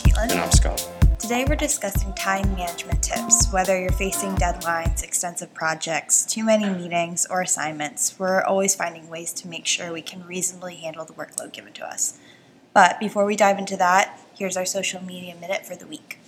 Caitlin. And I'm Scott. Today we're discussing time management tips. Whether you're facing deadlines, extensive projects, too many meetings, or assignments, we're always finding ways to make sure we can reasonably handle the workload given to us. But before we dive into that, here's our social media minute for the week.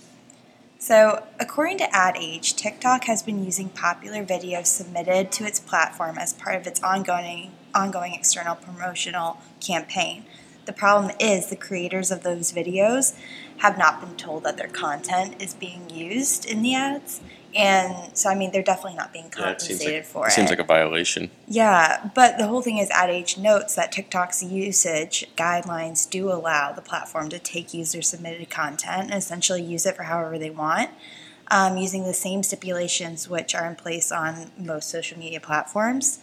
So, according to Ad Age, TikTok has been using popular videos submitted to its platform as part of its ongoing ongoing external promotional campaign. The problem is the creators of those videos have not been told that their content is being used in the ads. And so, I mean, they're definitely not being Yeah, it compensated like, for it it. seems like a violation. Yeah, but the whole thing is Ad Age notes that TikTok's usage guidelines do allow the platform to take user submitted content and essentially use it for however they want, um, using the same stipulations which are in place on most social media platforms.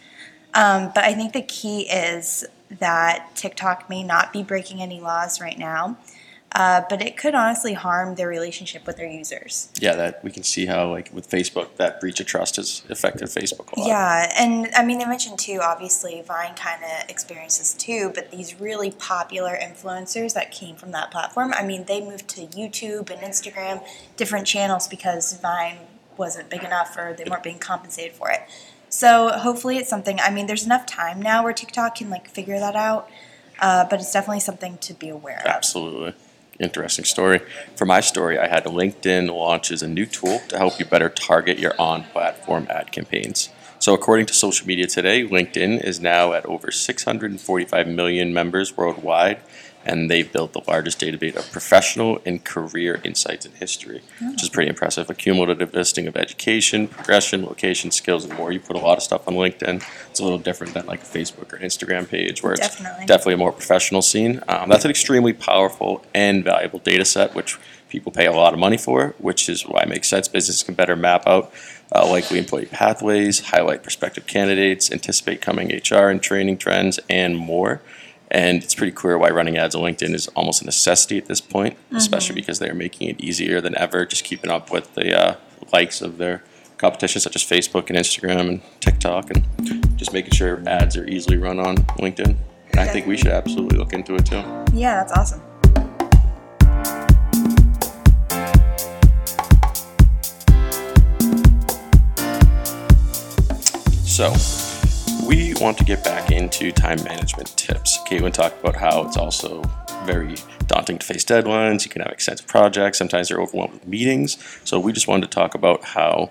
Um, but I think the key is that TikTok may not be breaking any laws right now, uh, but it could honestly harm their relationship with their users. Yeah, that we can see how like with Facebook that breach of trust has affected Facebook a lot. Yeah, and I mean, they mentioned too, obviously, Vine kind of experiences too, but these really popular influencers that came from that platform, I mean, they moved to YouTube and Instagram, different channels because Vine wasn't big enough or they weren't being compensated for it. So hopefully it's something, I mean, there's enough time now where TikTok can like figure that out, uh, but it's definitely something to be aware of. Absolutely. Interesting story. For my story, I had LinkedIn launches a new tool to help you better target your on platform ad campaigns. So, according to social media today, LinkedIn is now at over 645 million members worldwide, and they've built the largest database of professional and career insights in history, which is pretty impressive. A cumulative listing of education, progression, location, skills, and more. You put a lot of stuff on LinkedIn. It's a little different than like a Facebook or Instagram page where it's Definitely. definitely a more professional scene. Um, that's an extremely powerful and valuable data set, which people pay a lot of money for, which is why it makes sense. Businesses can better map out uh, likely employee pathways, highlight prospective candidates, anticipate coming HR and training trends, and more. And it's pretty clear why running ads on LinkedIn is almost a necessity at this point, especially because they are making it easier than ever, just keeping up with the uh, likes of their competition, such as Facebook and Instagram and TikTok, and just making sure ads are easily run on LinkedIn. And I think we should absolutely look into it too. Yeah, that's awesome. So, we want to get back into time management tips. Caitlin talked about how it's also very daunting to face deadlines. You can have extensive projects. Sometimes you're overwhelmed with meetings. So, we just wanted to talk about how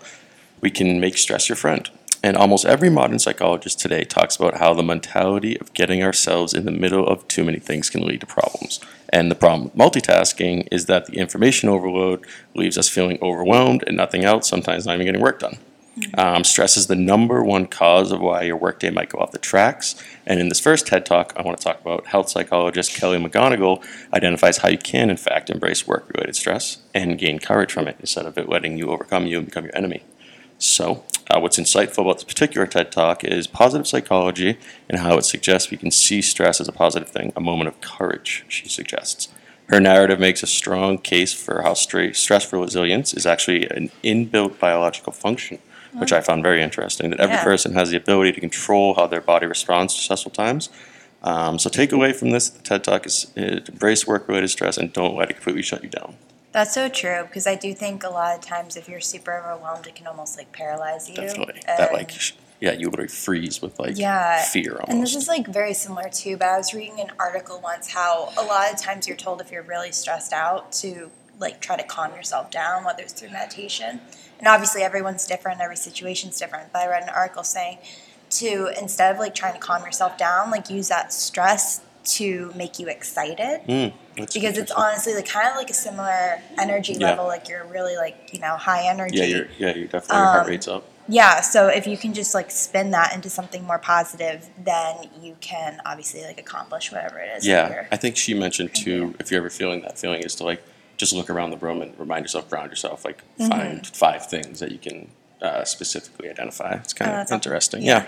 we can make stress your friend. And almost every modern psychologist today talks about how the mentality of getting ourselves in the middle of too many things can lead to problems. And the problem with multitasking is that the information overload leaves us feeling overwhelmed and nothing else, sometimes not even getting work done. Um, stress is the number one cause of why your workday might go off the tracks. And in this first TED Talk, I want to talk about health psychologist Kelly McGonigal identifies how you can, in fact, embrace work related stress and gain courage from it instead of it letting you overcome you and become your enemy. So, uh, what's insightful about this particular TED Talk is positive psychology and how it suggests we can see stress as a positive thing, a moment of courage, she suggests. Her narrative makes a strong case for how stress stressful resilience is actually an inbuilt biological function, which I found very interesting. That every Yeah. person has the ability to control how their body responds to stressful times. Um, so, take away from this the TED Talk is uh, embrace work related stress and don't let it completely shut you down. That's so true because I do think a lot of times if you're super overwhelmed, it can almost like paralyze you. Definitely. that, And- like, sh- yeah, you literally freeze with like Yeah, fear almost. And this is like very similar too, but I was reading an article once how a lot of times you're told if you're really stressed out to like try to calm yourself down, whether it's through meditation. And obviously everyone's different, every situation's different. But I read an article saying to instead of like trying to calm yourself down, like use that stress to make you excited. Mm, Because it's honestly like kind of like a similar energy Yeah. level, like you're really like, you know, high energy. Yeah, you're, yeah, you definitely your heart Um, rate's up. Yeah, so if you can just like spin that into something more positive, then you can obviously like accomplish whatever it is. Yeah, I think she mentioned too. If you're ever feeling that feeling, is to like just look around the room and remind yourself, ground yourself, like Mm-hmm. find five things that you can uh, specifically identify. It's kind Oh, of that's awesome. interesting. Yeah.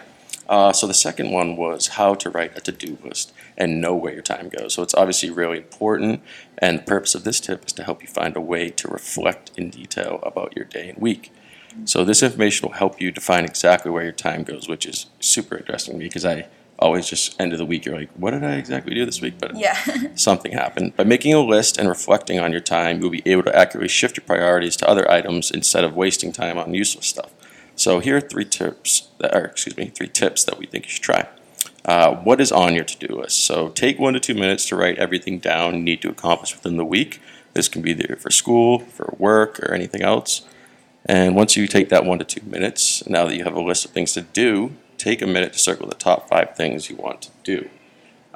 Uh, so the second one was how to write a to-do list and know where your time goes. So it's obviously really important, and the purpose of this tip is to help you find a way to reflect in detail about your day and week. So this information will help you define exactly where your time goes, which is super interesting because I always just end of the week, you're like, what did I exactly do this week? But Yeah. something happened. By making a list and reflecting on your time, you'll be able to accurately shift your priorities to other items instead of wasting time on useless stuff. So here are three tips, that, or excuse me, three tips that we think you should try. Uh, what is on your to-do list? So take one to two minutes to write everything down you need to accomplish within the week. This can be either for school, for work, or anything else. And once you take that one to two minutes, now that you have a list of things to do, take a minute to circle the top five things you want to do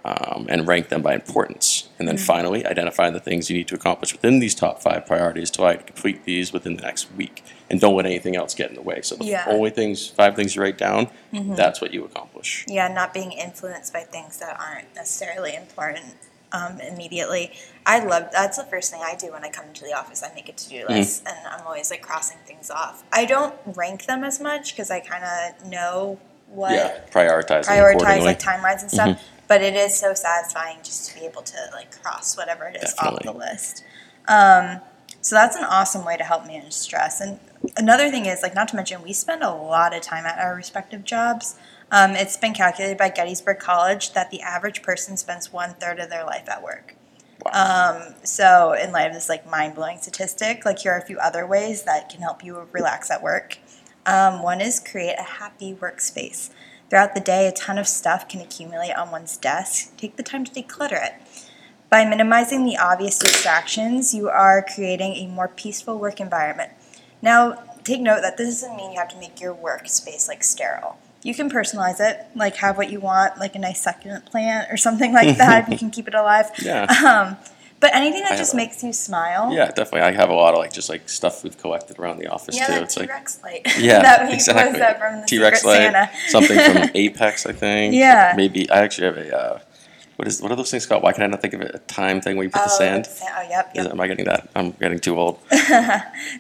um, and rank them by importance. And then finally, identify the things you need to accomplish within these top five priorities to like complete these within the next week. And don't let anything else get in the way. So the Yeah. only things, five things you write down, that's what you accomplish. Yeah, not being influenced by things that aren't necessarily important um, immediately. I love that's the first thing I do when I come into the office. I make a to do list, and I'm always like crossing things off. I don't rank them as much because I kind of know what Yeah, prioritize, prioritize like timelines and stuff. But it is so satisfying just to be able to like cross whatever it is Definitely. off the list. Um, so that's an awesome way to help manage stress. And another thing is like not to mention we spend a lot of time at our respective jobs. Um, it's been calculated by Gettysburg College that the average person spends one third of their life at work. Um, so in light of this like mind blowing statistic, like here are a few other ways that can help you relax at work. Um, one is create a happy workspace. Throughout the day, a ton of stuff can accumulate on one's desk. Take the time to declutter it. By minimizing the obvious distractions, you are creating a more peaceful work environment. Now, take note that this doesn't mean you have to make your workspace like sterile. You can personalize it, like have what you want, like a nice succulent plant or something like that if you can keep it alive. Yeah. Um, but anything that I just have a- makes you smile. Yeah, definitely. I have a lot of like just like stuff we've collected around the office Yeah, too. that It's T like Rex light. yeah, that we exactly. was that from the T-Rex Secret light, Santa. something from Apex, I think. Yeah. Maybe I actually have a uh, what is what are those things called? Why can I not think of it? A time thing where you put the Oh, sand. sa- Oh, yep, Is, yep. am I getting that? I'm getting too old.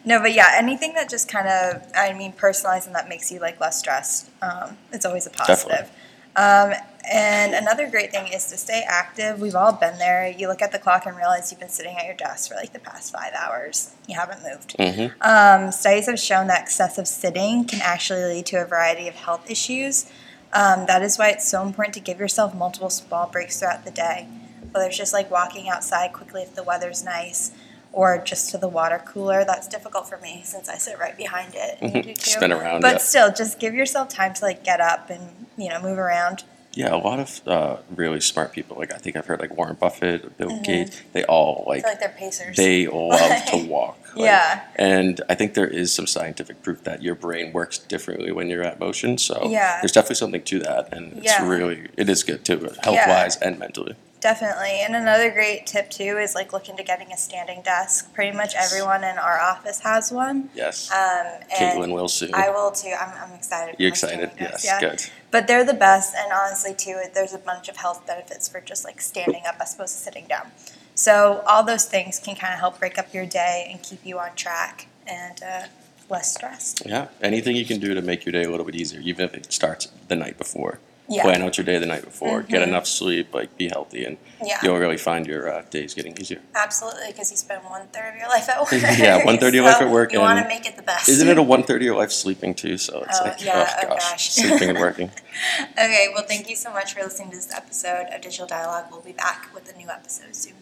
No, but yeah, anything that just kind of, I mean, personalizing that makes you like less stressed. Um, it's always a positive. Um, and another great thing is to stay active. We've all been there. You look at the clock and realize you've been sitting at your desk for like the past five hours. You haven't moved. hmm Um, studies have shown that excessive sitting can actually lead to a variety of health issues. Um, that is why it's so important to give yourself multiple small breaks throughout the day. Whether it's just like walking outside quickly if the weather's nice, or just to the water cooler. That's difficult for me since I sit right behind it. And you do too. Spin around, But yeah. still, just give yourself time to like get up and you know move around. Yeah, a lot of uh, really smart people. Like I think I've heard like Warren Buffett, Bill Gates. They all like like they're pacers. they love to walk. Like, Yeah. And I think there is some scientific proof that your brain works differently when you're at motion. So Yeah. there's definitely something to that, and it's Yeah. really it is good too, health wise and mentally. Definitely. And another great tip too is like look into getting a standing desk. Pretty much everyone in our office has one. Yes, Um, and Caitlin will soon. I will too. I'm, I'm excited. You're excited? standing desk, Yes, yeah. good. But they're the best, and honestly, too, there's a bunch of health benefits for just like standing up as opposed to sitting down. So all those things can kind of help break up your day and keep you on track and uh, less stressed. Yeah, anything you can do to make your day a little bit easier, even if it starts the night before. Yeah. Plan out your day the night before. Get Mhm. enough sleep. Like be healthy, and Yeah. you'll really find your uh, days getting easier. Absolutely, because you spend one third of your life at work. Yeah, one third of your life at work, You want to make it the best. Isn't it a one third of your life sleeping too? So it's Oh, like, yeah, oh oh, gosh, gosh. sleeping and working. Okay, well, thank you so much for listening to this episode of Digital Dialogue. We'll be back with a new episode soon.